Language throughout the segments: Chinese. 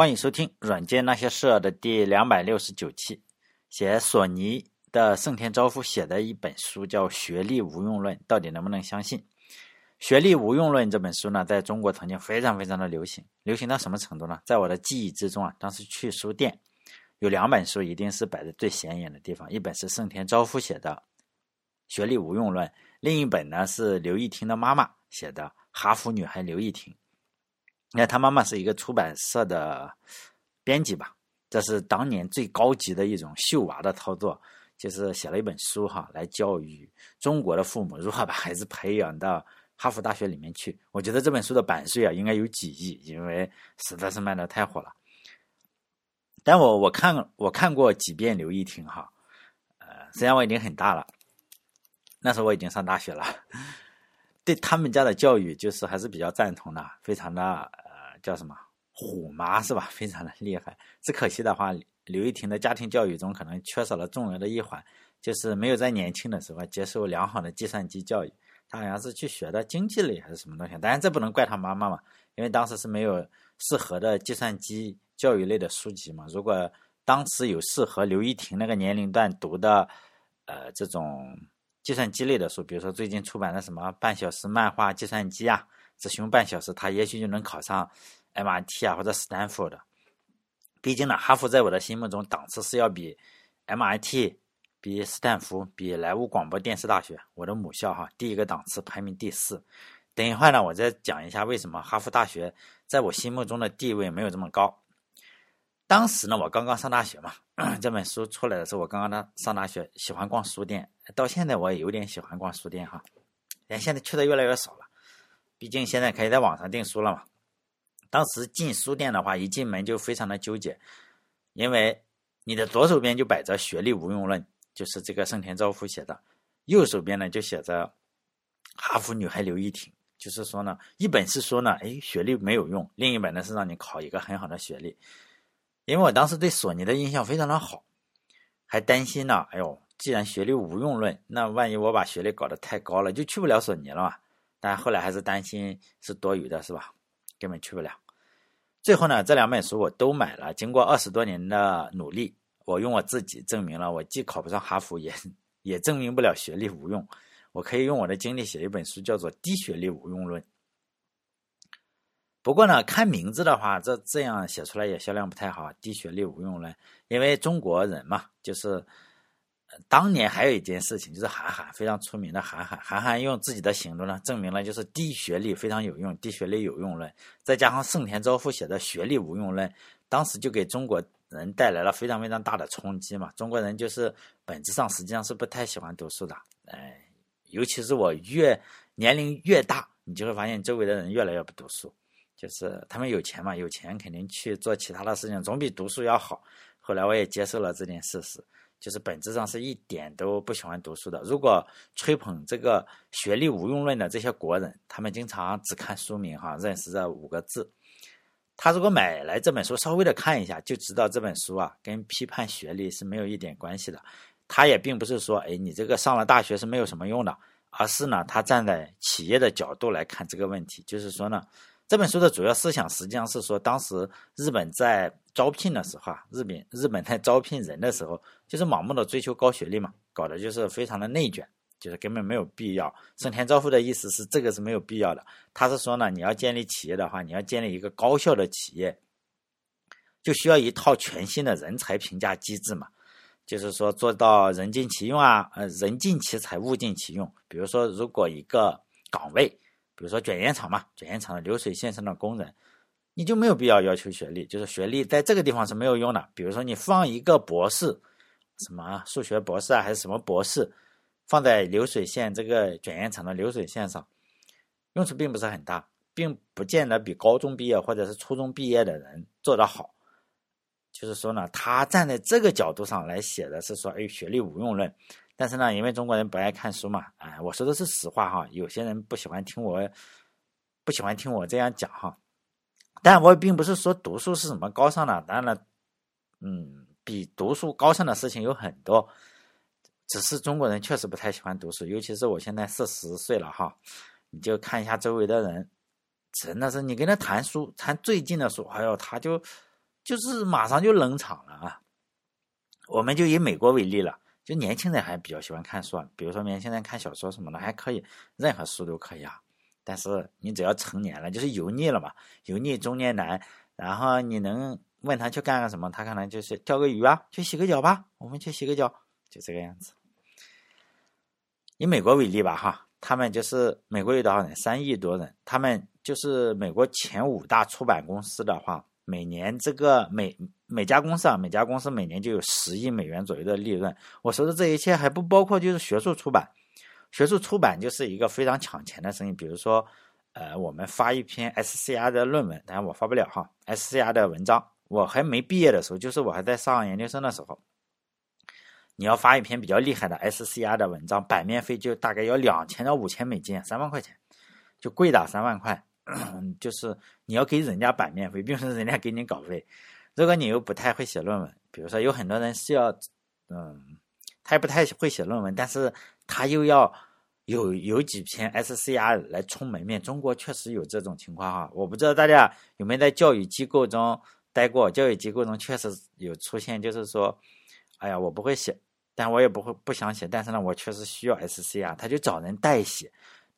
欢迎收听《软件那些事儿》的第两百六十九期。写索尼的盛田昭夫写的一本书叫《学历无用论》，到底能不能相信？《学历无用论》这本书呢，在中国曾经非常非常的流行，流行到什么程度呢？在我的记忆之中啊，当时去书店，有两本书一定是摆在最显眼的地方，一本是盛田昭夫写的《学历无用论》，另一本呢是刘亦婷的妈妈写的《哈佛女孩刘亦婷》。那他妈妈是一个出版社的编辑吧？这是当年最高级的一种秀娃的操作，就是写了一本书哈，来教育中国的父母如何把孩子培养到哈佛大学里面去。我觉得这本书的版税啊，应该有几亿，因为实在是卖的太火了。但我我看我看过几遍刘亦婷哈，呃，虽然我已经很大了，那时候我已经上大学了。对他们家的教育，就是还是比较赞同的，非常的呃，叫什么虎妈是吧？非常的厉害。只可惜的话，刘亦婷的家庭教育中可能缺少了重要的一环，就是没有在年轻的时候接受良好的计算机教育。他好像是去学的经济类还是什么东西，当然这不能怪他妈妈嘛，因为当时是没有适合的计算机教育类的书籍嘛。如果当时有适合刘亦婷那个年龄段读的，呃，这种。计算机类的书，比如说最近出版的什么《半小时漫画计算机》啊，只需半小时，他也许就能考上 MIT 啊或者斯坦福的。毕竟呢，哈佛在我的心目中档次是要比 MIT、比斯坦福、比莱芜广播电视大学我的母校哈第一个档次排名第四。等一会儿呢，我再讲一下为什么哈佛大学在我心目中的地位没有这么高。当时呢，我刚刚上大学嘛，这本书出来的时候，我刚刚呢上大学，喜欢逛书店。到现在我也有点喜欢逛书店哈，但现在去的越来越少了。毕竟现在可以在网上订书了嘛。当时进书店的话，一进门就非常的纠结，因为你的左手边就摆着《学历无用论》，就是这个盛田昭夫写的；右手边呢就写着《哈佛女孩刘亦婷》，就是说呢，一本是说呢，哎，学历没有用；另一本呢是让你考一个很好的学历。因为我当时对索尼的印象非常的好，还担心呢。哎呦，既然学历无用论，那万一我把学历搞得太高了，就去不了索尼了嘛。但后来还是担心是多余的，是吧？根本去不了。最后呢，这两本书我都买了。经过二十多年的努力，我用我自己证明了，我既考不上哈佛，也也证明不了学历无用。我可以用我的经历写一本书，叫做《低学历无用论》。不过呢，看名字的话，这这样写出来也销量不太好。低学历无用论，因为中国人嘛，就是当年还有一件事情，就是韩寒非常出名的韩寒，韩寒用自己的行动呢，证明了就是低学历非常有用，低学历有用论。再加上盛田昭夫写的学历无用论，当时就给中国人带来了非常非常大的冲击嘛。中国人就是本质上实际上是不太喜欢读书的，哎，尤其是我越年龄越大，你就会发现周围的人越来越不读书。就是他们有钱嘛，有钱肯定去做其他的事情，总比读书要好。后来我也接受了这件事实，就是本质上是一点都不喜欢读书的。如果吹捧这个学历无用论的这些国人，他们经常只看书名哈，认识这五个字。他如果买来这本书，稍微的看一下，就知道这本书啊跟批判学历是没有一点关系的。他也并不是说，哎，你这个上了大学是没有什么用的，而是呢，他站在企业的角度来看这个问题，就是说呢。这本书的主要思想实际上是说，当时日本在招聘的时候啊，日本日本在招聘人的时候，就是盲目的追求高学历嘛，搞得就是非常的内卷，就是根本没有必要。盛田昭夫的意思是，这个是没有必要的。他是说呢，你要建立企业的话，你要建立一个高效的企业，就需要一套全新的人才评价机制嘛，就是说做到人尽其用啊，呃，人尽其才，物尽其用。比如说，如果一个岗位，比如说卷烟厂嘛，卷烟厂的流水线上的工人，你就没有必要要求学历，就是学历在这个地方是没有用的。比如说你放一个博士，什么数学博士啊，还是什么博士，放在流水线这个卷烟厂的流水线上，用处并不是很大，并不见得比高中毕业或者是初中毕业的人做得好。就是说呢，他站在这个角度上来写的是说，哎，学历无用论。但是呢，因为中国人不爱看书嘛，哎，我说的是实话哈。有些人不喜欢听我，不喜欢听我这样讲哈。但我并不是说读书是什么高尚的，当然了，嗯，比读书高尚的事情有很多。只是中国人确实不太喜欢读书，尤其是我现在四十岁了哈，你就看一下周围的人，真的是你跟他谈书，谈最近的书，哎呦，他就就是马上就冷场了啊。我们就以美国为例了，就年轻人还比较喜欢看书，比如说年轻人看小说什么的还可以，任何书都可以啊。但是你只要成年了，就是油腻了嘛，油腻中年男，然后你能问他去干个什么，他可能就是钓个鱼啊，去洗个脚吧，我们去洗个脚，就这个样子。以美国为例吧，哈，他们就是美国有多少人？三亿多人，他们就是美国前五大出版公司的话，每年这个每每家公司啊，每家公司每年就有十亿美元左右的利润。我说的这一切还不包括就是学术出版，学术出版就是一个非常抢钱的生意。比如说，呃，我们发一篇 SCR 的论文，当然我发不了哈，SCR 的文章，我还没毕业的时候，就是我还在上研究生的时候。你要发一篇比较厉害的 SCR 的文章，版面费就大概要两千到五千美金，三万块钱，就贵的三万块。就是你要给人家版面费，并不是人家给你稿费。如果你又不太会写论文，比如说有很多人是要，嗯，他也不太会写论文，但是他又要有有几篇 SCR 来充门面。中国确实有这种情况哈，我不知道大家有没有在教育机构中待过，教育机构中确实有出现，就是说，哎呀，我不会写。但我也不会不想写，但是呢，我确实需要 SCR，，他就找人代写。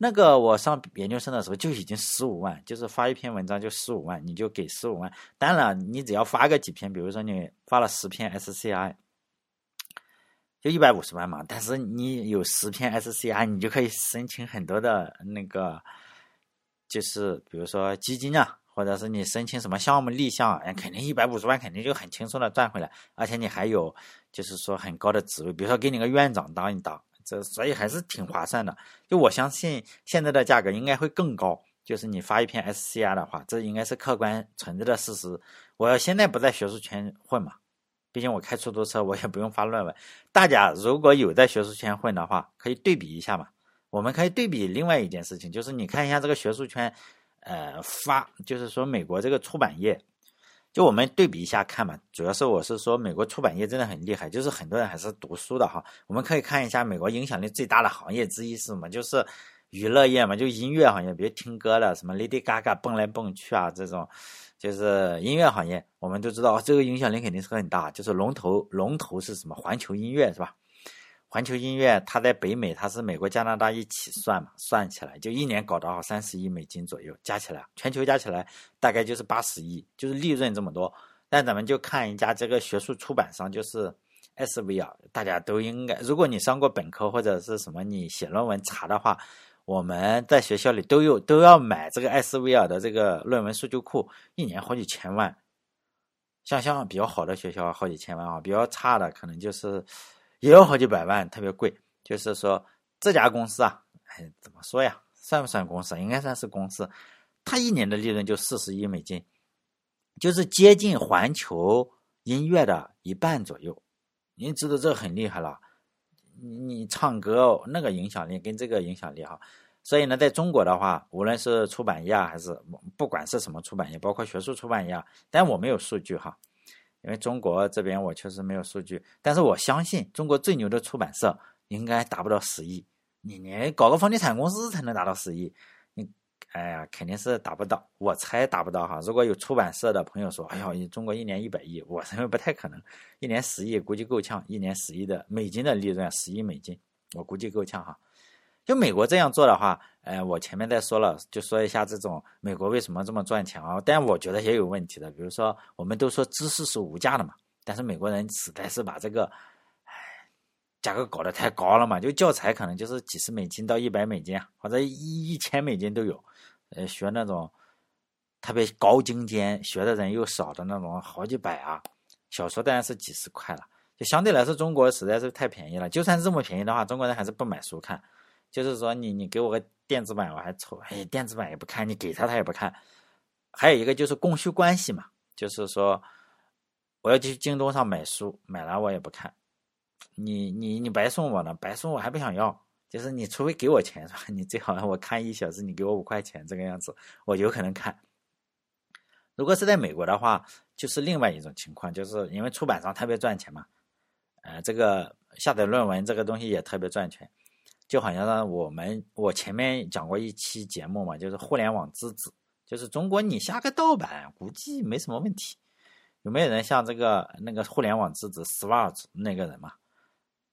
那个我上研究生的时候就已经十五万，就是发一篇文章就十五万，你就给十五万。当然，你只要发个几篇，比如说你发了十篇 SCI，就一百五十万嘛。但是你有十篇 SCI，你就可以申请很多的那个，就是比如说基金啊。或者是你申请什么项目立项，哎，肯定一百五十万肯定就很轻松的赚回来，而且你还有就是说很高的职位，比如说给你个院长当一当，这所以还是挺划算的。就我相信现在的价格应该会更高，就是你发一篇 SCR 的话，这应该是客观存在的事实。我现在不在学术圈混嘛，毕竟我开出租车，我也不用发论文。大家如果有在学术圈混的话，可以对比一下嘛。我们可以对比另外一件事情，就是你看一下这个学术圈。呃，发就是说美国这个出版业，就我们对比一下看嘛。主要是我是说美国出版业真的很厉害，就是很多人还是读书的哈。我们可以看一下美国影响力最大的行业之一是什么？就是娱乐业嘛，就音乐行业，比如听歌了什么 Lady Gaga 蹦来蹦去啊这种，就是音乐行业。我们都知道这个影响力肯定是很大，就是龙头龙头是什么？环球音乐是吧？环球音乐，它在北美，它是美国、加拿大一起算嘛，算起来就一年搞到三十亿美金左右，加起来全球加起来大概就是八十亿，就是利润这么多。但咱们就看一家这个学术出版商，就是艾斯维尔，大家都应该，如果你上过本科或者是什么，你写论文查的话，我们在学校里都有都要买这个艾斯维尔的这个论文数据库，一年好几千万。像像比较好的学校好几千万啊，比较差的可能就是。也有好几百万，特别贵。就是说，这家公司啊，哎，怎么说呀？算不算公司？应该算是公司。它一年的利润就四十亿美金，就是接近环球音乐的一半左右。您知道这很厉害了。你唱歌那个影响力跟这个影响力哈，所以呢，在中国的话，无论是出版业还是不管是什么出版业，包括学术出版业，但我没有数据哈。因为中国这边我确实没有数据，但是我相信中国最牛的出版社应该达不到十亿。你连搞个房地产公司才能达到十亿，你哎呀，肯定是达不到。我猜达不到哈。如果有出版社的朋友说：“哎呀，中国一年一百亿，我认 为不太可能。一年十亿估计够呛，一年十亿的美金的利润，十亿美金，我估计够呛哈。”就美国这样做的话，呃，我前面再说了，就说一下这种美国为什么这么赚钱啊？但我觉得也有问题的，比如说我们都说知识是无价的嘛，但是美国人实在是把这个，唉，价格搞得太高了嘛，就教材可能就是几十美金到一百美金，或者一一千美金都有，呃，学那种特别高精尖，学的人又少的那种，好几百啊，小说当然是几十块了，就相对来说中国实在是太便宜了，就算这么便宜的话，中国人还是不买书看。就是说，你你给我个电子版，我还抽，哎，电子版也不看，你给他他也不看。还有一个就是供需关系嘛，就是说，我要去京东上买书，买了我也不看。你你你白送我呢，白送我还不想要。就是你除非给我钱是吧？你最好我看一小时，你给我五块钱这个样子，我有可能看。如果是在美国的话，就是另外一种情况，就是因为出版商特别赚钱嘛，呃，这个下载论文这个东西也特别赚钱。就好像呢，我们我前面讲过一期节目嘛，就是互联网之子，就是中国你下个盗版估计没什么问题，有没有人像这个那个互联网之子 Swart 那个人嘛？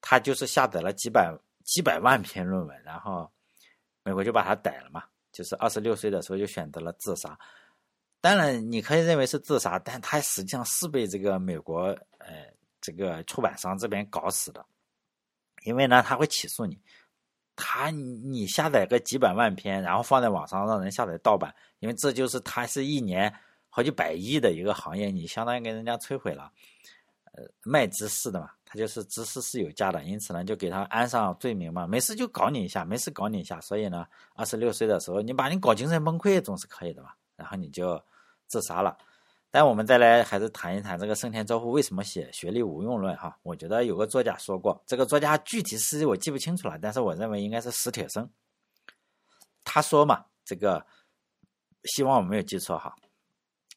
他就是下载了几百几百万篇论文，然后美国就把他逮了嘛。就是二十六岁的时候就选择了自杀。当然，你可以认为是自杀，但他实际上是被这个美国呃这个出版商这边搞死的。因为呢，他会起诉你，他你下载个几百万篇，然后放在网上让人下载盗版，因为这就是他是一年好几百亿的一个行业，你相当于给人家摧毁了。呃，卖知识的嘛，他就是知识是有价的，因此呢，就给他安上罪名嘛，没事就搞你一下，没事搞你一下，所以呢，二十六岁的时候，你把你搞精神崩溃总是可以的嘛，然后你就自杀了。那我们再来还是谈一谈这个盛田昭夫为什么写学历无用论哈？我觉得有个作家说过，这个作家具体是我记不清楚了，但是我认为应该是史铁生。他说嘛，这个希望我没有记错哈，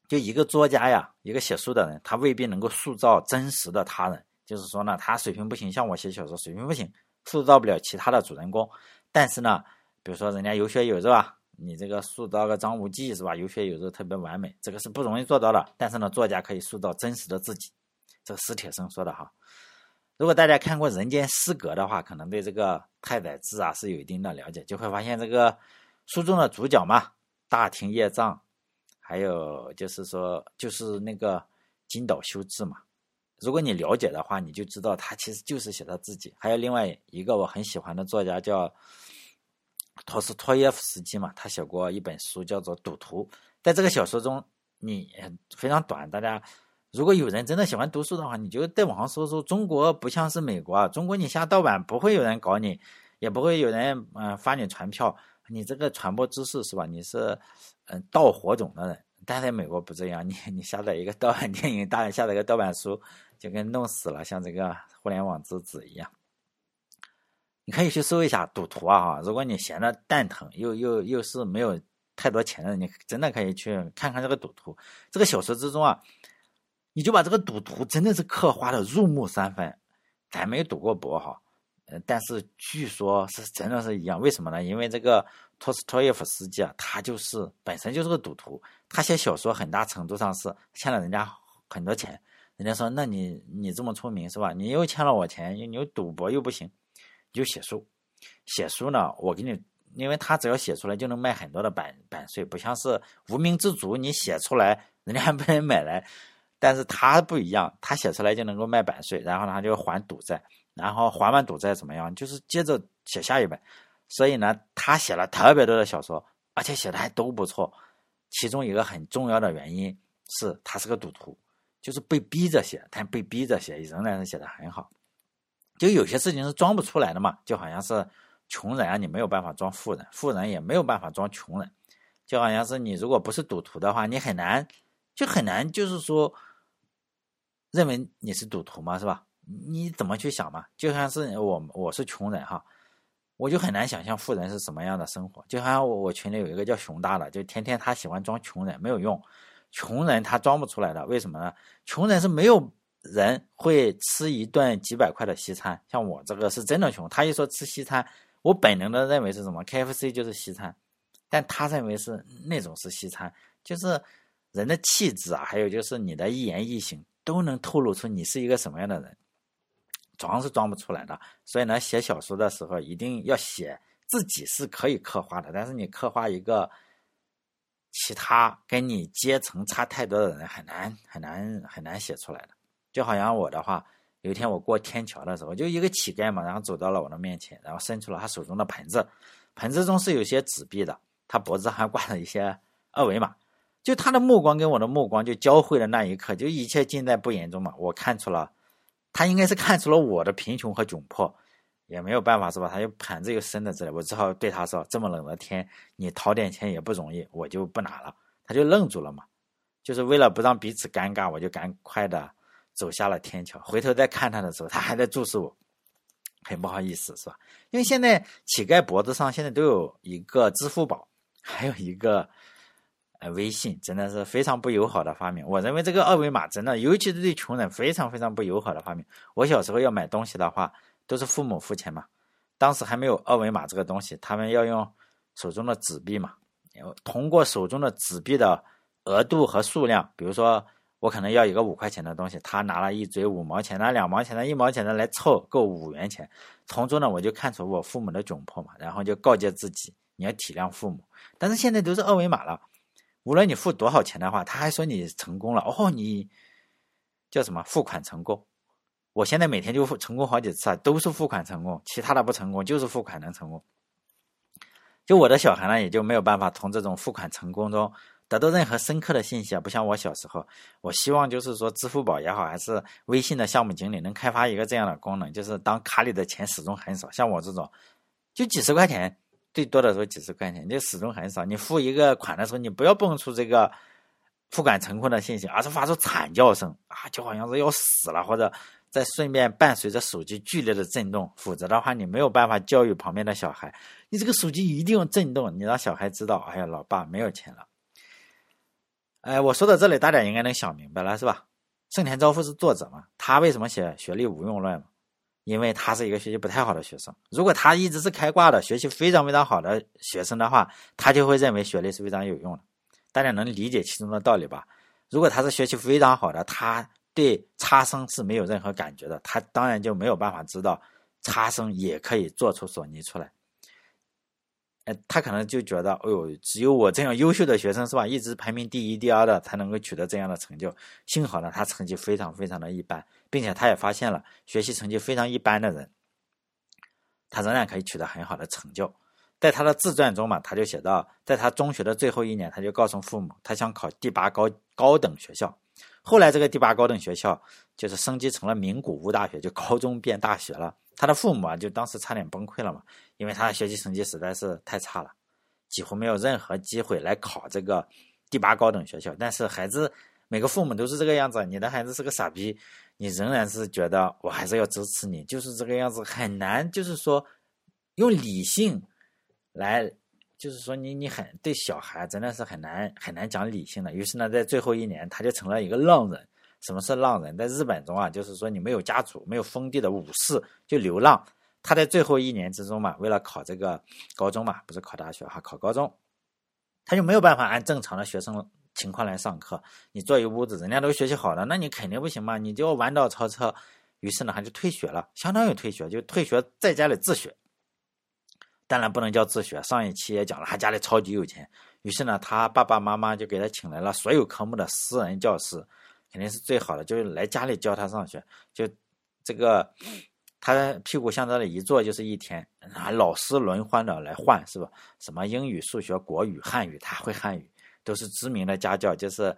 就一个作家呀，一个写书的人，他未必能够塑造真实的他人，就是说呢，他水平不行，像我写小说水平不行，塑造不了其他的主人公。但是呢，比如说人家有血有肉啊。你这个塑造个张无忌是吧？有血有肉，特别完美，这个是不容易做到的。但是呢，作家可以塑造真实的自己，这个史铁生说的哈。如果大家看过《人间失格》的话，可能对这个太宰治啊是有一定的了解，就会发现这个书中的主角嘛，大庭叶藏，还有就是说就是那个金岛修治嘛。如果你了解的话，你就知道他其实就是写他自己。还有另外一个我很喜欢的作家叫。托斯托耶夫斯基嘛，他写过一本书叫做《赌徒》。在这个小说中，你非常短。大家如果有人真的喜欢读书的话，你就在网上搜搜。中国不像是美国，中国你下盗版不会有人搞你，也不会有人嗯发你传票。你这个传播知识是吧？你是嗯盗火种的人。但在美国不这样，你你下载一个盗版电影，大人下载个盗版书，就跟弄死了像这个互联网之子一样。你可以去搜一下赌徒啊哈！如果你闲的蛋疼，又又又是没有太多钱的，你真的可以去看看这个赌徒。这个小说之中啊，你就把这个赌徒真的是刻画的入木三分。咱没赌过博哈，呃，但是据说是真的是一样。为什么呢？因为这个托斯托耶夫斯基啊，他就是本身就是个赌徒，他写小说很大程度上是欠了人家很多钱。人家说，那你你这么出名是吧？你又欠了我钱，你又赌博又不行。就写书，写书呢，我给你，因为他只要写出来就能卖很多的版版税，不像是无名之主，你写出来人家还不能买来，但是他不一样，他写出来就能够卖版税，然后呢他就还赌债，然后还完赌债怎么样？就是接着写下一本，所以呢，他写了特别多的小说，而且写的还都不错。其中一个很重要的原因是他是个赌徒，就是被逼着写，但被逼着写仍然是写的很好。就有些事情是装不出来的嘛，就好像是穷人啊，你没有办法装富人，富人也没有办法装穷人，就好像是你如果不是赌徒的话，你很难，就很难，就是说认为你是赌徒嘛，是吧？你怎么去想嘛？就像是我，我是穷人哈，我就很难想象富人是什么样的生活。就好像我我群里有一个叫熊大的，就天天他喜欢装穷人，没有用，穷人他装不出来的，为什么呢？穷人是没有。人会吃一顿几百块的西餐，像我这个是真的穷。他一说吃西餐，我本能的认为是什么？KFC 就是西餐，但他认为是那种是西餐，就是人的气质啊，还有就是你的一言一行都能透露出你是一个什么样的人，装是装不出来的。所以呢，写小说的时候一定要写自己是可以刻画的，但是你刻画一个其他跟你阶层差太多的人，很难很难很难写出来的。就好像我的话，有一天我过天桥的时候，就一个乞丐嘛，然后走到了我的面前，然后伸出了他手中的盆子，盆子中是有些纸币的，他脖子还挂着一些二维码，就他的目光跟我的目光就交汇的那一刻，就一切尽在不言中嘛。我看出了，他应该是看出了我的贫穷和窘迫，也没有办法是吧？他又盘子又伸在这里，我只好对他说：“这么冷的天，你讨点钱也不容易，我就不拿了。”他就愣住了嘛，就是为了不让彼此尴尬，我就赶快的。走下了天桥，回头再看他的时候，他还在注视我，很不好意思，是吧？因为现在乞丐脖子上现在都有一个支付宝，还有一个呃微信，真的是非常不友好的发明。我认为这个二维码真的，尤其是对穷人非常非常不友好的发明。我小时候要买东西的话，都是父母付钱嘛，当时还没有二维码这个东西，他们要用手中的纸币嘛，然后通过手中的纸币的额度和数量，比如说。我可能要一个五块钱的东西，他拿了一堆五毛钱的、两毛钱的、一毛钱的来凑够五元钱，从中呢我就看出我父母的窘迫嘛，然后就告诫自己你要体谅父母。但是现在都是二维码了，无论你付多少钱的话，他还说你成功了哦，你叫什么付款成功？我现在每天就付成功好几次啊，都是付款成功，其他的不成功，就是付款能成功。就我的小孩呢，也就没有办法从这种付款成功中。得到任何深刻的信息啊，不像我小时候，我希望就是说，支付宝也好，还是微信的项目经理能开发一个这样的功能，就是当卡里的钱始终很少，像我这种，就几十块钱，最多的时候几十块钱，就始终很少。你付一个款的时候，你不要蹦出这个付款成功的信息，而是发出惨叫声啊，就好像是要死了，或者再顺便伴随着手机剧烈的震动，否则的话，你没有办法教育旁边的小孩，你这个手机一定要震动，你让小孩知道，哎呀，老爸没有钱了。哎，我说到这里，大家应该能想明白了，是吧？盛田昭夫是作者嘛？他为什么写学历无用论嘛因为他是一个学习不太好的学生。如果他一直是开挂的，学习非常非常好的学生的话，他就会认为学历是非常有用的。大家能理解其中的道理吧？如果他是学习非常好的，他对差生是没有任何感觉的，他当然就没有办法知道差生也可以做出索尼出来。他可能就觉得，哎呦，只有我这样优秀的学生是吧，一直排名第一、第二的才能够取得这样的成就。幸好呢，他成绩非常非常的一般，并且他也发现了，学习成绩非常一般的人，他仍然可以取得很好的成就。在他的自传中嘛，他就写到，在他中学的最后一年，他就告诉父母，他想考第八高高等学校。后来这个第八高等学校就是升级成了名古屋大学，就高中变大学了。他的父母啊，就当时差点崩溃了嘛，因为他的学习成绩实在是太差了，几乎没有任何机会来考这个第八高等学校。但是孩子每个父母都是这个样子，你的孩子是个傻逼，你仍然是觉得我还是要支持你，就是这个样子，很难，就是说用理性来，就是说你你很对小孩真的是很难很难讲理性的。于是呢，在最后一年，他就成了一个浪人。什么是浪人？在日本中啊，就是说你没有家族、没有封地的武士就流浪。他在最后一年之中嘛，为了考这个高中嘛，不是考大学哈，考高中，他就没有办法按正常的学生情况来上课。你坐一屋子，人家都学习好了，那你肯定不行嘛，你就要弯道超车。于是呢，他就退学了，相当于退学，就退学在家里自学。当然不能叫自学，上一期也讲了，他家里超级有钱。于是呢，他爸爸妈妈就给他请来了所有科目的私人教师。肯定是最好的，就是来家里教他上学，就这个他屁股向这里一坐就是一天，啊，老师轮换的来换，是吧？什么英语、数学、国语、汉语，他会汉语，都是知名的家教，就是，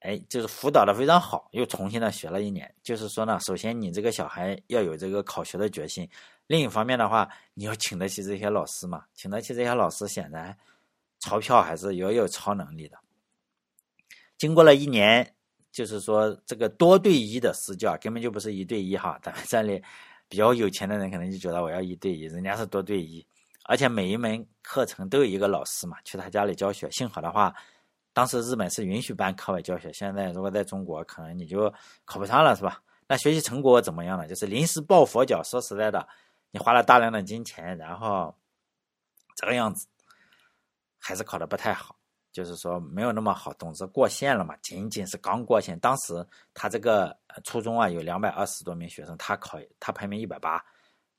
哎，就是辅导的非常好，又重新的学了一年。就是说呢，首先你这个小孩要有这个考学的决心，另一方面的话，你要请得起这些老师嘛，请得起这些老师，显然钞票还是要有超能力的。经过了一年。就是说，这个多对一的私教根本就不是一对一哈。咱们这里比较有钱的人可能就觉得我要一对一，人家是多对一，而且每一门课程都有一个老师嘛，去他家里教学。幸好的话，当时日本是允许办课外教学，现在如果在中国，可能你就考不上了，是吧？那学习成果怎么样呢？就是临时抱佛脚。说实在的，你花了大量的金钱，然后这个样子还是考的不太好。就是说没有那么好，总之过线了嘛，仅仅是刚过线。当时他这个初中啊有两百二十多名学生，他考他排名一百八，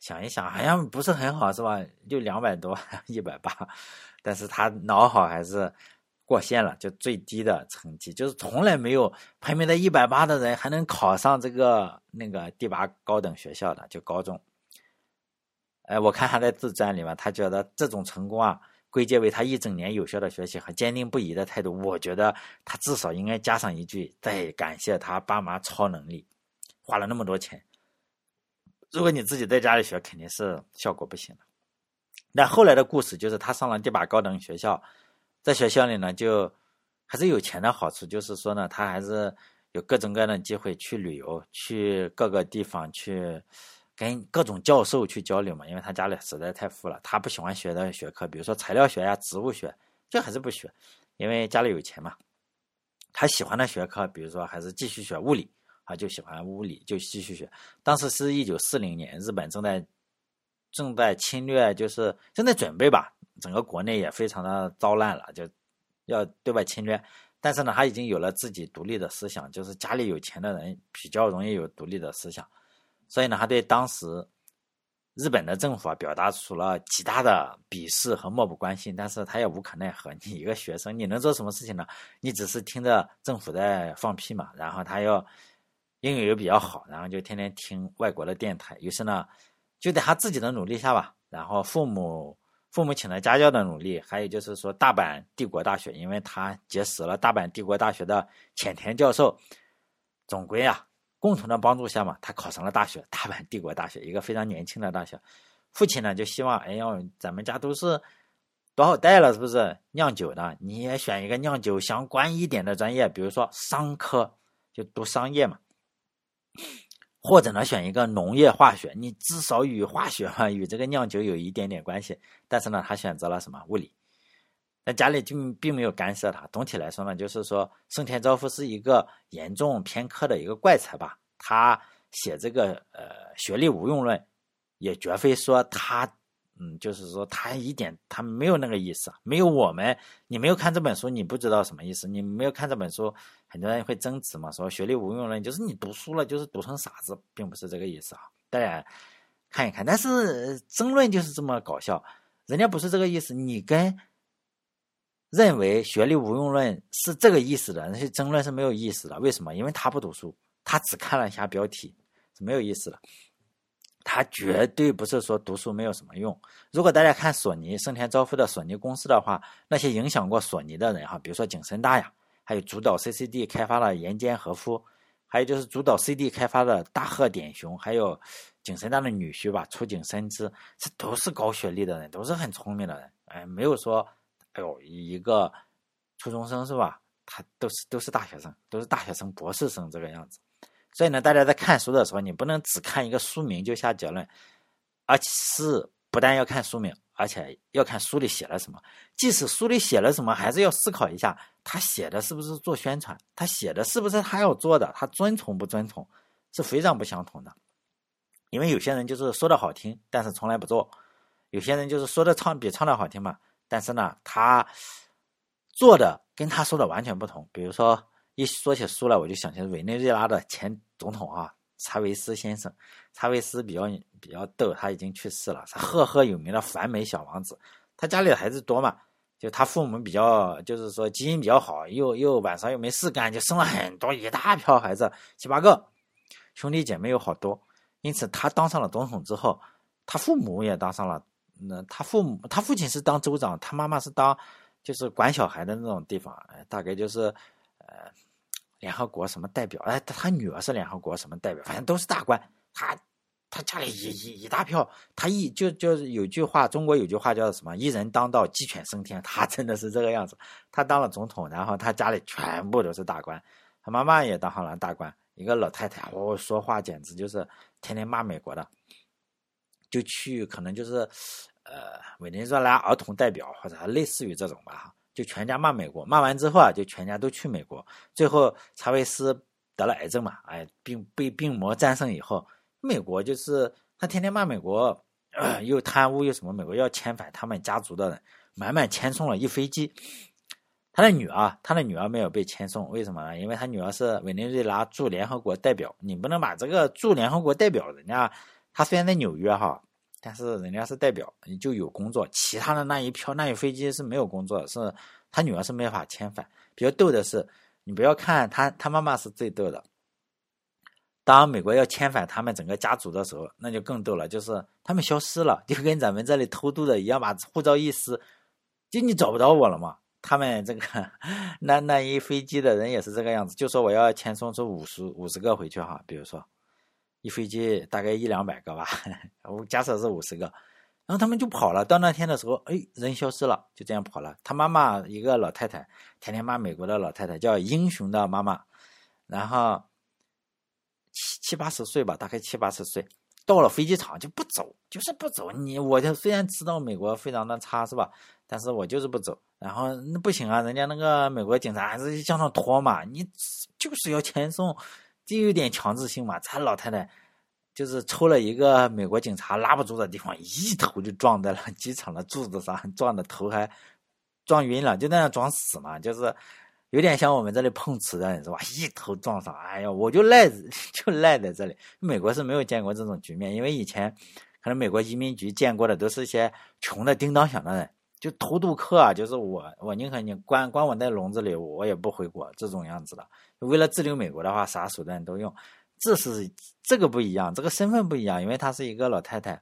想一想好像不是很好是吧？就两百多一百八，但是他脑好还是过线了，就最低的成绩，就是从来没有排名在一百八的人还能考上这个那个第八高等学校的，就高中。哎，我看他在自传里面，他觉得这种成功啊。归结为他一整年有效的学习和坚定不移的态度，我觉得他至少应该加上一句：再感谢他爸妈超能力，花了那么多钱。如果你自己在家里学，肯定是效果不行的。那后来的故事就是他上了第八高等学校，在学校里呢，就还是有钱的好处，就是说呢，他还是有各种各样的机会去旅游，去各个地方去。跟各种教授去交流嘛，因为他家里实在太富了，他不喜欢学的学科，比如说材料学呀、植物学，就还是不学，因为家里有钱嘛。他喜欢的学科，比如说还是继续学物理，啊，就喜欢物理，就继续学。当时是一九四零年，日本正在正在侵略，就是正在准备吧，整个国内也非常的糟烂了，就要对外侵略。但是呢，他已经有了自己独立的思想，就是家里有钱的人比较容易有独立的思想，所以呢，他对当时日本的政府啊表达出了极大的鄙视和漠不关心，但是他也无可奈何。你一个学生，你能做什么事情呢？你只是听着政府在放屁嘛，然后他又英语又比较好，然后就天天听外国的电台，于是呢，就在他自己的努力下吧，然后父母。父母请了家教的努力，还有就是说大阪帝国大学，因为他结识了大阪帝国大学的浅田教授，总归啊，共同的帮助下嘛，他考上了大学，大阪帝国大学，一个非常年轻的大学。父亲呢就希望，哎呦，咱们家都是多少代了，是不是酿酒的？你也选一个酿酒相关一点的专业，比如说商科，就读商业嘛。或者呢，选一个农业化学，你至少与化学嘛，与这个酿酒有一点点关系。但是呢，他选择了什么物理？那家里就并没有干涉他。总体来说呢，就是说盛田昭夫是一个严重偏科的一个怪才吧。他写这个呃学历无用论，也绝非说他。嗯，就是说他一点他没有那个意思，没有我们，你没有看这本书，你不知道什么意思。你没有看这本书，很多人会争执嘛，说学历无用论就是你读书了就是读成傻子，并不是这个意思啊。当然看一看，但是争论就是这么搞笑，人家不是这个意思，你跟认为学历无用论是这个意思的那些争论是没有意思的。为什么？因为他不读书，他只看了一下标题，是没有意思的。他绝对不是说读书没有什么用。如果大家看索尼盛田昭夫的索尼公司的话，那些影响过索尼的人哈，比如说景深大呀，还有主导 CCD 开发的岩间和夫，还有就是主导 CD 开发的大贺典雄，还有景深大的女婿吧，出井深之，这都是高学历的人，都是很聪明的人。哎，没有说，哎呦，一个初中生是吧？他都是都是大学生，都是大学生、博士生这个样子。所以呢，大家在看书的时候，你不能只看一个书名就下结论，而是不但要看书名，而且要看书里写了什么。即使书里写了什么，还是要思考一下，他写的是不是做宣传，他写的是不是他要做的，他遵从不遵从，是非常不相同的。因为有些人就是说的好听，但是从来不做；有些人就是说的唱比唱的好听嘛，但是呢，他做的跟他说的完全不同。比如说。一说起书来，我就想起委内瑞拉的前总统啊，查韦斯先生。查韦斯比较比较逗，他已经去世了，他赫赫有名的反美小王子。他家里的孩子多嘛，就他父母比较，就是说基因比较好，又又晚上又没事干，就生了很多一大票孩子，七八个，兄弟姐妹有好多。因此他当上了总统之后，他父母也当上了。那他父母，他父亲是当州长，他妈妈是当就是管小孩的那种地方，大概就是呃。联合国什么代表？哎，他女儿是联合国什么代表？反正都是大官。他他家里一一一大票，他一就就是有句话，中国有句话叫什么？一人当道，鸡犬升天。他真的是这个样子。他当了总统，然后他家里全部都是大官。他妈妈也当上了大官，一个老太太，哦，说话简直就是天天骂美国的。就去可能就是呃委内瑞拉儿童代表或者类似于这种吧。就全家骂美国，骂完之后啊，就全家都去美国。最后查韦斯得了癌症嘛，哎，病被病魔战胜以后，美国就是他天天骂美国，又贪污又什么，美国要遣返他们家族的人，满满遣送了一飞机。他的女儿，他的女儿没有被遣送，为什么呢？因为他女儿是委内瑞拉驻联合国代表，你不能把这个驻联合国代表人家，他虽然在纽约哈。但是人家是代表，你就有工作，其他的那一票那一飞机是没有工作，是他女儿是没法遣返。比较逗的是，你不要看他，他妈妈是最逗的。当美国要遣返他们整个家族的时候，那就更逗了，就是他们消失了，就跟咱们这里偷渡的一样，把护照一撕，就你找不到我了嘛。他们这个 那那一飞机的人也是这个样子，就说我要遣送出五十五十个回去哈，比如说。一飞机大概一两百个吧，我假设是五十个，然后他们就跑了。到那天的时候，哎，人消失了，就这样跑了。他妈妈一个老太太，天天骂美国的老太太，叫英雄的妈妈，然后七七八十岁吧，大概七八十岁，到了飞机场就不走，就是不走。你我就虽然知道美国非常的差，是吧？但是我就是不走。然后那不行啊，人家那个美国警察还是向上拖嘛，你就是要遣送。就有点强制性嘛，他老太太就是抽了一个美国警察拉不住的地方，一头就撞在了 机场的柱子上，撞的头还撞晕了，就那样装死嘛。就是有点像我们这里碰瓷的人是吧？一头撞上，哎呀，我就赖 就赖在这里。美国是没有见过这种局面，因为以前可能美国移民局见过的都是一些穷的叮当响的人，就偷渡客啊，就是我，我宁可你关关我在笼子里，我也不回国这种样子的。为了滞留美国的话，啥手段都用。这是这个不一样，这个身份不一样，因为她是一个老太太，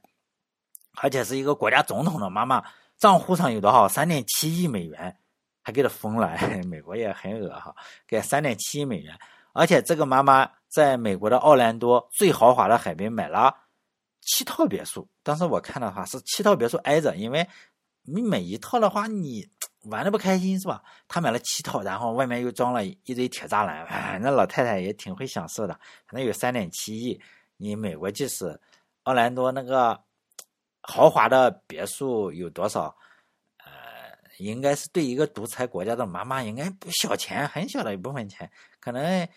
而且是一个国家总统的妈妈，账户上有多少？三点七亿美元。还给她封了，美国也很恶哈，给三点七亿美元，而且这个妈妈在美国的奥兰多最豪华的海边买了七套别墅。当时我看的话是七套别墅挨着，因为你每一套的话你玩的不开心是吧？他买了七套，然后外面又装了一堆铁栅栏，哎，那老太太也挺会享受的。可能有三点七亿，你美国即使奥兰多那个豪华的别墅有多少？呃应该是对一个独裁国家的妈妈，应该不小钱，很小的一部分钱，可能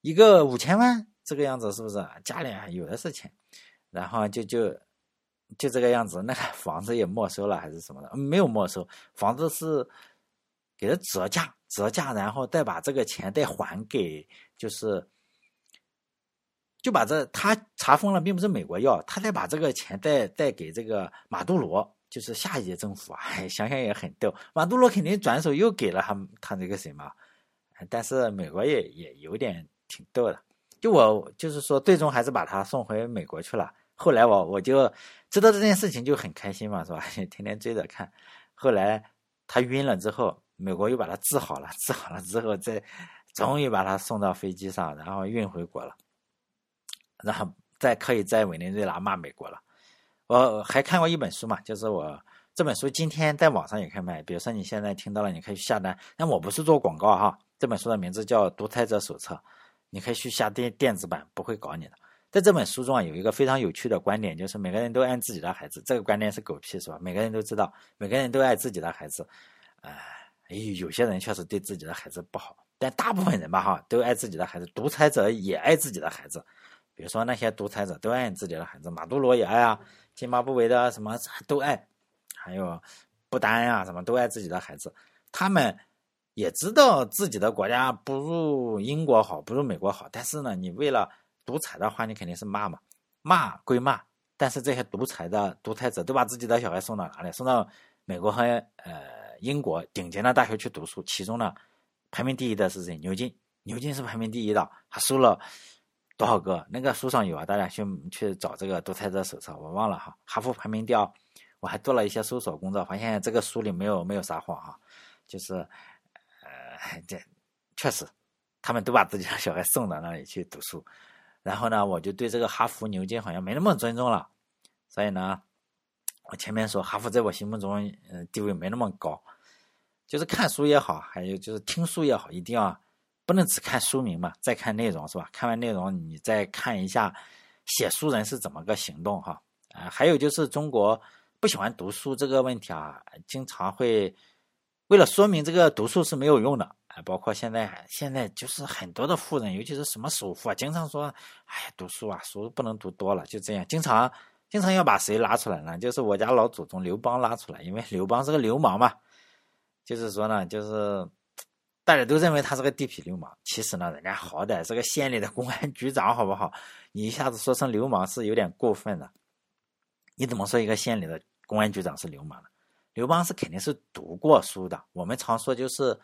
一个五千万这个样子，是不是？家里有的是钱，然后就就就这个样子，那房子也没收了还是什么的？没有没收，房子是给他折价，折价，然后再把这个钱再还给，就是就把这他查封了，并不是美国要，他再把这个钱再再给这个马杜罗。就是下一届政府啊，想想也很逗。马杜罗肯定转手又给了他他那个什么，但是美国也也有点挺逗的。就我就是说，最终还是把他送回美国去了。后来我我就知道这件事情就很开心嘛，是吧？天天追着看。后来他晕了之后，美国又把他治好了，治好了之后再终于把他送到飞机上，然后运回国了，然后再可以在委内瑞拉骂美国了。我还看过一本书嘛，就是我这本书今天在网上也可以买。比如说你现在听到了，你可以去下单。但我不是做广告哈，这本书的名字叫《独裁者手册》，你可以去下电电子版，不会搞你的。在这本书中啊，有一个非常有趣的观点，就是每个人都爱自己的孩子。这个观点是狗屁是吧？每个人都知道，每个人都爱自己的孩子。哎，有些人确实对自己的孩子不好，但大部分人吧哈，都爱自己的孩子。独裁者也爱自己的孩子，比如说那些独裁者都爱自己的孩子，马杜罗也爱啊。津巴布韦的什么都爱，还有不丹呀，什么都爱自己的孩子。他们也知道自己的国家不如英国好，不如美国好。但是呢，你为了独裁的话，你肯定是骂嘛，骂归骂。但是这些独裁的独裁者都把自己的小孩送到哪里？送到美国和呃英国顶尖的大学去读书。其中呢，排名第一的是谁？牛津，牛津是排名第一的，他收了。多少个？那个书上有啊，大家去去找这个独裁者手册，我忘了哈。哈佛排名第二，我还做了一些搜索工作，发现这个书里没有没有撒谎哈，就是呃，这确实，他们都把自己的小孩送到那里去读书，然后呢，我就对这个哈佛、牛津好像没那么尊重了，所以呢，我前面说哈佛在我心目中嗯地位没那么高，就是看书也好，还有就是听书也好，一定要。不能只看书名嘛，再看内容是吧？看完内容，你再看一下写书人是怎么个行动哈。啊，还有就是中国不喜欢读书这个问题啊，经常会为了说明这个读书是没有用的啊。包括现在现在就是很多的富人，尤其是什么首富啊，经常说，哎，读书啊，书不能读多了，就这样，经常经常要把谁拉出来呢？就是我家老祖宗刘邦拉出来，因为刘邦是个流氓嘛，就是说呢，就是。大家都认为他是个地痞流氓，其实呢，人家好歹是个县里的公安局长，好不好？你一下子说成流氓是有点过分的。你怎么说一个县里的公安局长是流氓呢？刘邦是肯定是读过书的。我们常说就是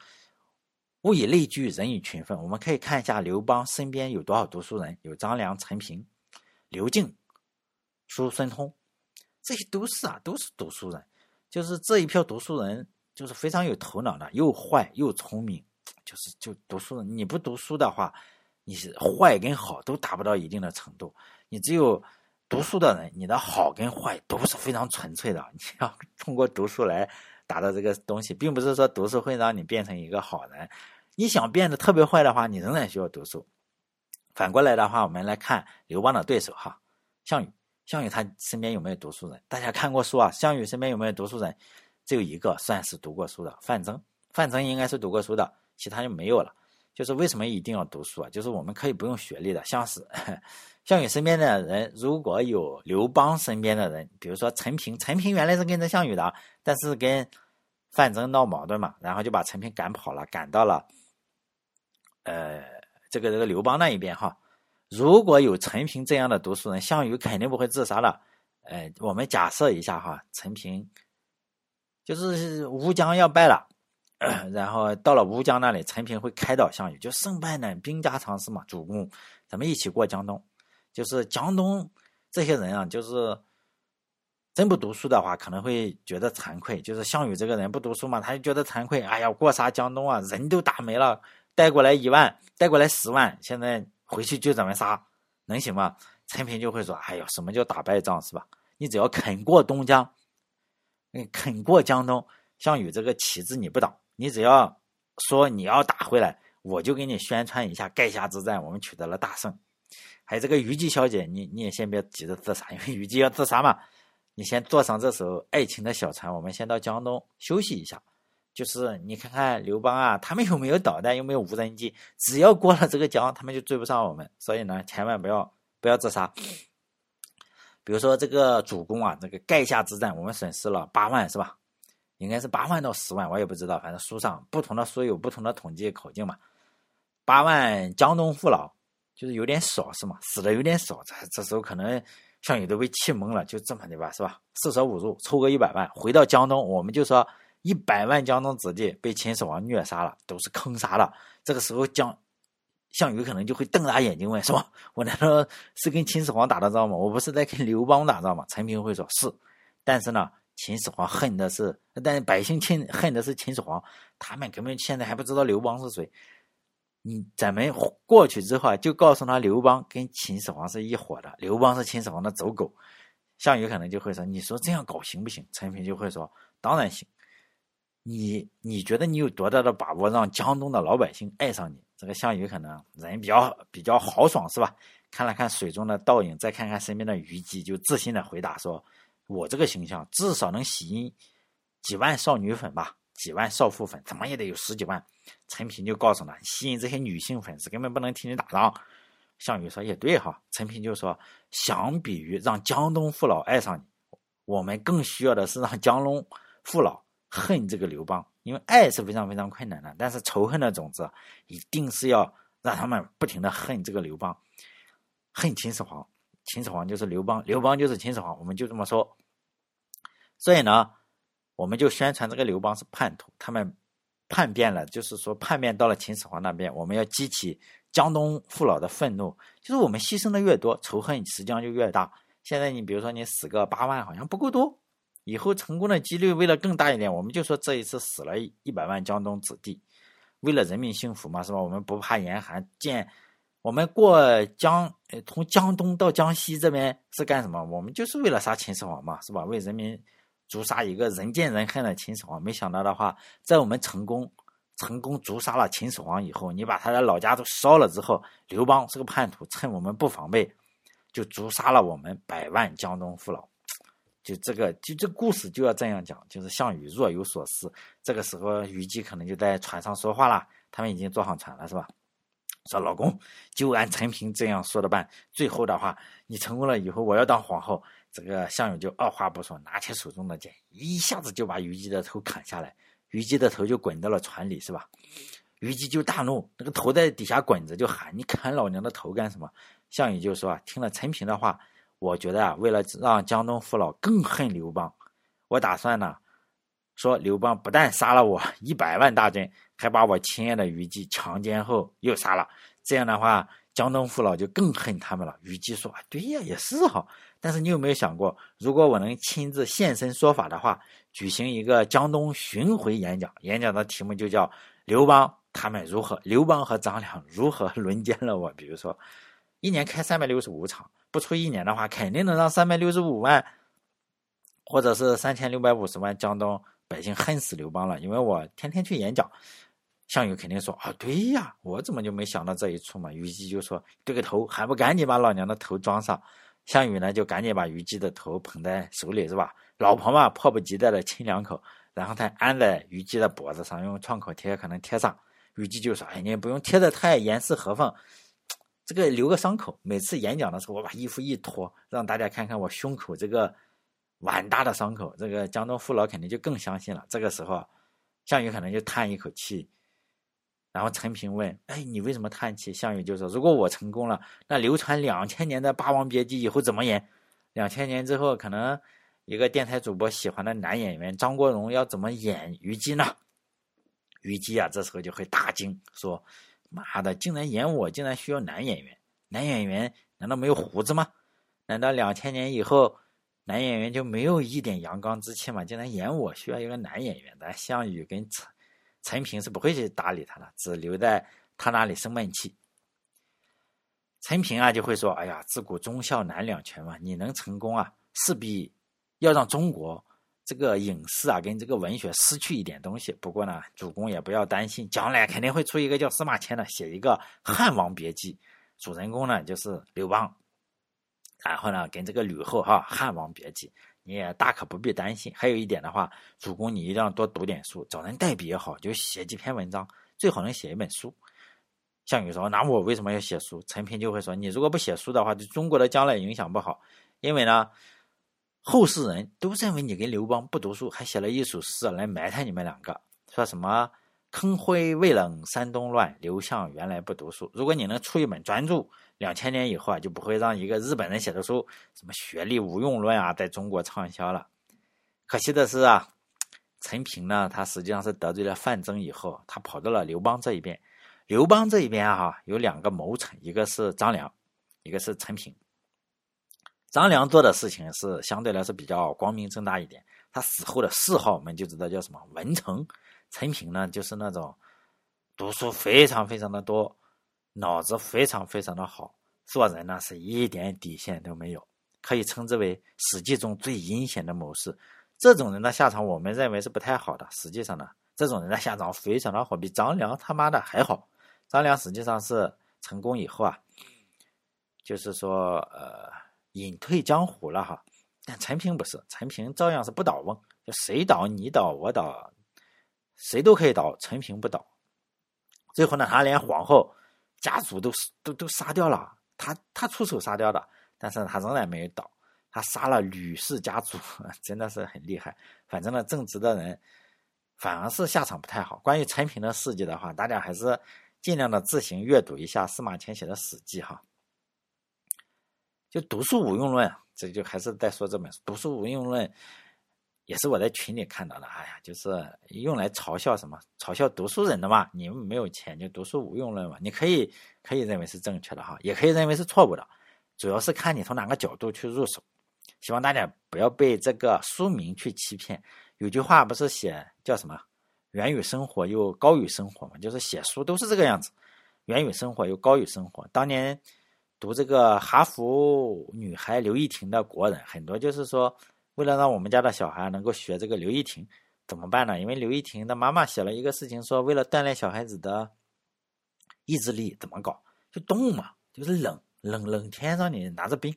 物以类聚，人以群分。我们可以看一下刘邦身边有多少读书人，有张良、陈平、刘敬、叔孙通，这些都是啊，都是读书人。就是这一票读书人，就是非常有头脑的，又坏又聪明。就是就读书人，你不读书的话，你是坏跟好都达不到一定的程度。你只有读书的人，你的好跟坏都是非常纯粹的。你要通过读书来达到这个东西，并不是说读书会让你变成一个好人。你想变得特别坏的话，你仍然需要读书。反过来的话，我们来看刘邦的对手哈，项羽。项羽他身边有没有读书人？大家看过书啊？项羽身边有没有读书人？只有一个算是读过书的，范增。范增应该是读过书的。其他就没有了，就是为什么一定要读书啊？就是我们可以不用学历的，像是项羽身边的人，如果有刘邦身边的人，比如说陈平，陈平原来是跟着项羽的，但是跟范增闹矛盾嘛，然后就把陈平赶跑了，赶到了呃这个这个刘邦那一边哈。如果有陈平这样的读书人，项羽肯定不会自杀了。呃，我们假设一下哈，陈平就是乌江要败了，然后到了乌江那里，陈平会开导项羽，就胜败乃兵家常事嘛，主公，咱们一起过江东。就是江东这些人啊，就是真不读书的话，可能会觉得惭愧。就是项羽这个人不读书嘛，他就觉得惭愧。哎呀，过啥江东啊？人都打没了，带过来一万，带过来十万，现在。回去就咱们杀，能行吗？陈平就会说：“哎呦，什么叫打败仗是吧？你只要肯过东江，嗯肯过江东，项羽这个旗帜你不倒，你只要说你要打回来，我就给你宣传一下垓下之战，我们取得了大胜。还有这个虞姬小姐，你你也先别急着自杀，因为虞姬要自杀嘛，你先坐上这艘爱情的小船，我们先到江东休息一下。”就是你看看刘邦啊，他们有没有导弹，有没有无人机？只要过了这个江，他们就追不上我们。所以呢，千万不要不要自杀。比如说这个主公啊，这个垓下之战，我们损失了八万，是吧？应该是八万到十万，我也不知道。反正书上不同的书有不同的统计口径嘛。八万江东父老就是有点少，是吗？死的有点少，这这时候可能项羽都被气懵了，就这么的吧，是吧？四舍五入凑个一百万，回到江东，我们就说。一百万江东子弟被秦始皇虐杀了，都是坑杀了。这个时候，江项羽可能就会瞪大眼睛问：“是吧？我难道是跟秦始皇打的仗吗？我不是在跟刘邦打仗吗？”陈平会说：“是。”但是呢，秦始皇恨的是，但百姓亲恨的是秦始皇，他们根本现在还不知道刘邦是谁。你咱们过去之后啊，就告诉他刘邦跟秦始皇是一伙的，刘邦是秦始皇的走狗。项羽可能就会说：“你说这样搞行不行？”陈平就会说：“当然行。”你你觉得你有多大的把握让江东的老百姓爱上你？这个项羽可能人比较比较豪爽，是吧？看了看水中的倒影，再看看身边的虞姬，就自信的回答说：“我这个形象至少能吸引几万少女粉吧，几万少妇粉，怎么也得有十几万。”陈平就告诉他：“吸引这些女性粉丝根本不能替你打仗。”项羽说：“也对哈。”陈平就说：“相比于让江东父老爱上你，我们更需要的是让江东父老。”恨这个刘邦，因为爱是非常非常困难的，但是仇恨的种子一定是要让他们不停的恨这个刘邦，恨秦始皇，秦始皇就是刘邦，刘邦就是秦始皇，我们就这么说。所以呢，我们就宣传这个刘邦是叛徒，他们叛变了，就是说叛变到了秦始皇那边，我们要激起江东父老的愤怒，就是我们牺牲的越多，仇恨实际上就越大。现在你比如说你死个八万，好像不够多。以后成功的几率为了更大一点，我们就说这一次死了一百万江东子弟，为了人民幸福嘛，是吧？我们不怕严寒，建我们过江，从江东到江西这边是干什么？我们就是为了杀秦始皇嘛，是吧？为人民诛杀一个人见人恨的秦始皇。没想到的话，在我们成功成功诛杀了秦始皇以后，你把他的老家都烧了之后，刘邦是个叛徒，趁我们不防备，就诛杀了我们百万江东父老。就这个，就这故事就要这样讲，就是项羽若有所思。这个时候，虞姬可能就在船上说话了，他们已经坐上船了，是吧？说老公，就按陈平这样说的办。最后的话，你成功了以后，我要当皇后。这个项羽就二话不说，拿起手中的剑，一下子就把虞姬的头砍下来，虞姬的头就滚到了船里，是吧？虞姬就大怒，那个头在底下滚着，就喊：“你砍老娘的头干什么？”项羽就说：“啊，听了陈平的话。”我觉得啊，为了让江东父老更恨刘邦，我打算呢，说刘邦不但杀了我一百万大军，还把我亲爱的虞姬强奸后又杀了。这样的话，江东父老就更恨他们了。虞姬说：“对呀，也是哈。但是你有没有想过，如果我能亲自现身说法的话，举行一个江东巡回演讲，演讲的题目就叫刘邦他们如何，刘邦和张良如何轮奸了我？比如说，一年开三百六十五场。”不出一年的话，肯定能让三百六十五万，或者是三千六百五十万江东百姓恨死刘邦了。因为我天天去演讲，项羽肯定说啊，对呀，我怎么就没想到这一出嘛？虞姬就说这个头还不赶紧把老娘的头装上？项羽呢就赶紧把虞姬的头捧在手里，是吧？老婆嘛迫不及待的亲两口，然后他安在虞姬的脖子上，用创口贴可能贴上。虞姬就说，哎，你不用贴的太严丝合缝。这个留个伤口，每次演讲的时候，我把衣服一脱，让大家看看我胸口这个碗大的伤口。这个江东父老肯定就更相信了。这个时候，项羽可能就叹一口气，然后陈平问：“哎，你为什么叹气？”项羽就说：“如果我成功了，那流传两千年的《霸王别姬》以后怎么演？两千年之后，可能一个电台主播喜欢的男演员张国荣要怎么演虞姬呢？”虞姬啊，这时候就会大惊，说：“妈的，竟然演我，竟然需要男演员？男演员难道没有胡子吗？难道两千年以后？”男演员就没有一点阳刚之气吗？竟然演我需要一个男演员，但项羽跟陈陈平是不会去搭理他的，只留在他那里生闷气。陈平啊就会说：“哎呀，自古忠孝难两全嘛，你能成功啊，势必要让中国这个影视啊跟这个文学失去一点东西。不过呢，主公也不要担心，将来肯定会出一个叫司马迁的，写一个《汉王别姬》，主人公呢就是刘邦。”然后呢，跟这个吕后哈，汉王别姬，你也大可不必担心。还有一点的话，主公你一定要多读点书，找人代笔也好，就写几篇文章，最好能写一本书。项羽说：“那我为什么要写书？”陈平就会说：“你如果不写书的话，对中国的将来影响不好，因为呢，后世人都认为你跟刘邦不读书，还写了一首诗来埋汰你们两个，说什么‘坑灰未冷山东乱，刘项原来不读书’。如果你能出一本专著。”两千年以后啊，就不会让一个日本人写的书，什么学历无用论啊，在中国畅销了。可惜的是啊，陈平呢，他实际上是得罪了范增以后，他跑到了刘邦这一边。刘邦这一边哈，有两个谋臣，一个是张良，一个是陈平。张良做的事情是相对来说比较光明正大一点，他死后的谥号我们就知道叫什么文成。陈平呢，就是那种读书非常非常的多。脑子非常非常的好，做人呢是一点底线都没有，可以称之为《史记》中最阴险的谋士。这种人的下场，我们认为是不太好的。实际上呢，这种人的下场非常的好，比张良他妈的还好。张良实际上是成功以后啊，就是说呃隐退江湖了哈。但陈平不是，陈平照样是不倒翁，就谁倒你倒我倒，谁都可以倒，陈平不倒。最后呢，他连皇后。家族都都都杀掉了，他他出手杀掉的，但是他仍然没有倒，他杀了吕氏家族，真的是很厉害。反正呢，正直的人反而是下场不太好。关于陈平的事迹的话，大家还是尽量的自行阅读一下司马迁写的《史记》哈。就读书无用论，这就还是在说这本书《读书无用论》。也是我在群里看到的，哎呀，就是用来嘲笑什么？嘲笑读书人的嘛。你们没有钱就读书无用论嘛。你可以可以认为是正确的哈，也可以认为是错误的，主要是看你从哪个角度去入手。希望大家不要被这个书名去欺骗。有句话不是写叫什么“源于生活又高于生活”嘛？就是写书都是这个样子，“源于生活又高于生活”。当年读这个哈佛女孩刘亦婷的国人，很多就是说。为了让我们家的小孩能够学这个刘亦婷，怎么办呢？因为刘亦婷的妈妈写了一个事情，说为了锻炼小孩子的意志力，怎么搞？就冻嘛，就是冷冷冷天让你拿着冰。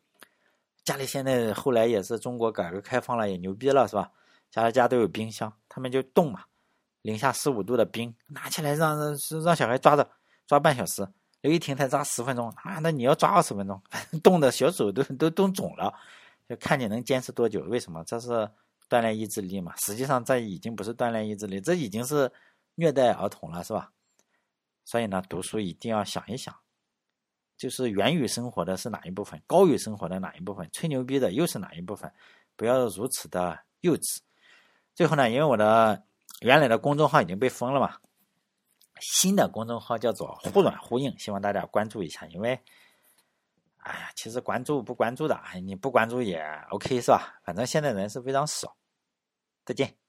家里现在后来也是中国改革开放了，也牛逼了，是吧？家家都有冰箱，他们就冻嘛，零下十五度的冰拿起来让让让小孩抓着抓半小时，刘亦婷才抓十分钟啊，那你要抓二十分钟，冻的小手都都冻肿了。就看你能坚持多久？为什么？这是锻炼意志力嘛？实际上，这已经不是锻炼意志力，这已经是虐待儿童了，是吧？所以呢，读书一定要想一想，就是源于生活的是哪一部分，高于生活的哪一部分，吹牛逼的又是哪一部分？不要如此的幼稚。最后呢，因为我的原来的公众号已经被封了嘛，新的公众号叫做“忽软忽硬”，希望大家关注一下，因为。哎呀，其实关注不关注的，你不关注也 OK 是吧？反正现在人是非常少。再见。